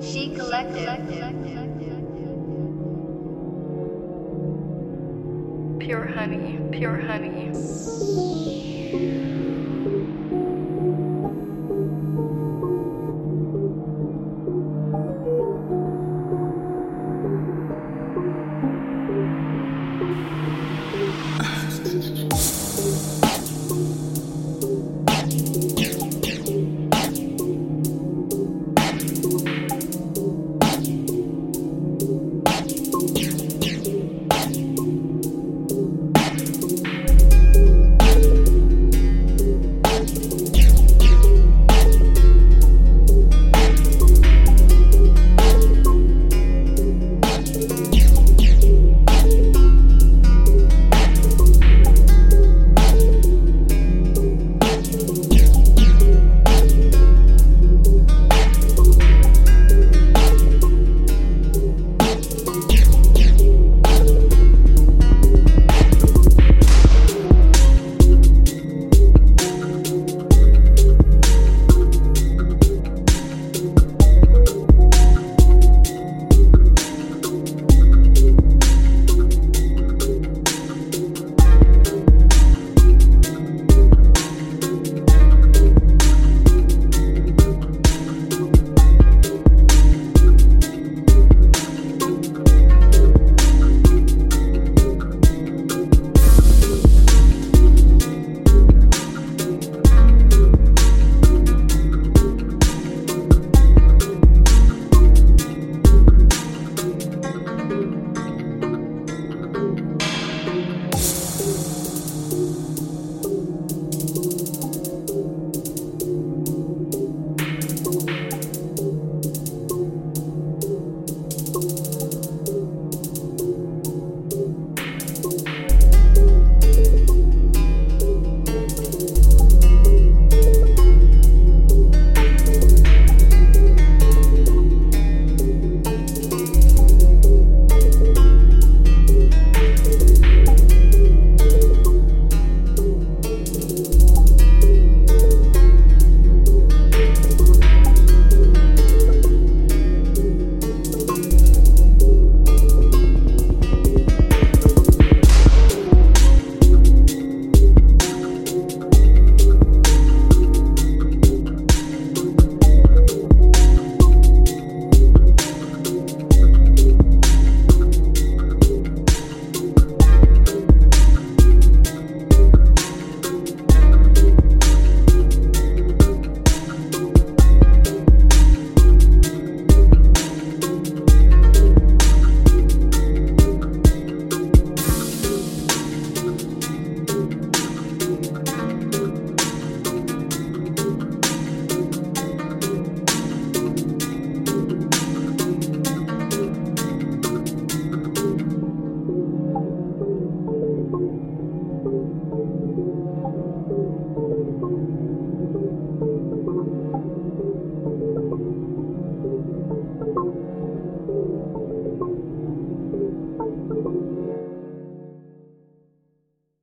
She collected Pure honey, pure honey.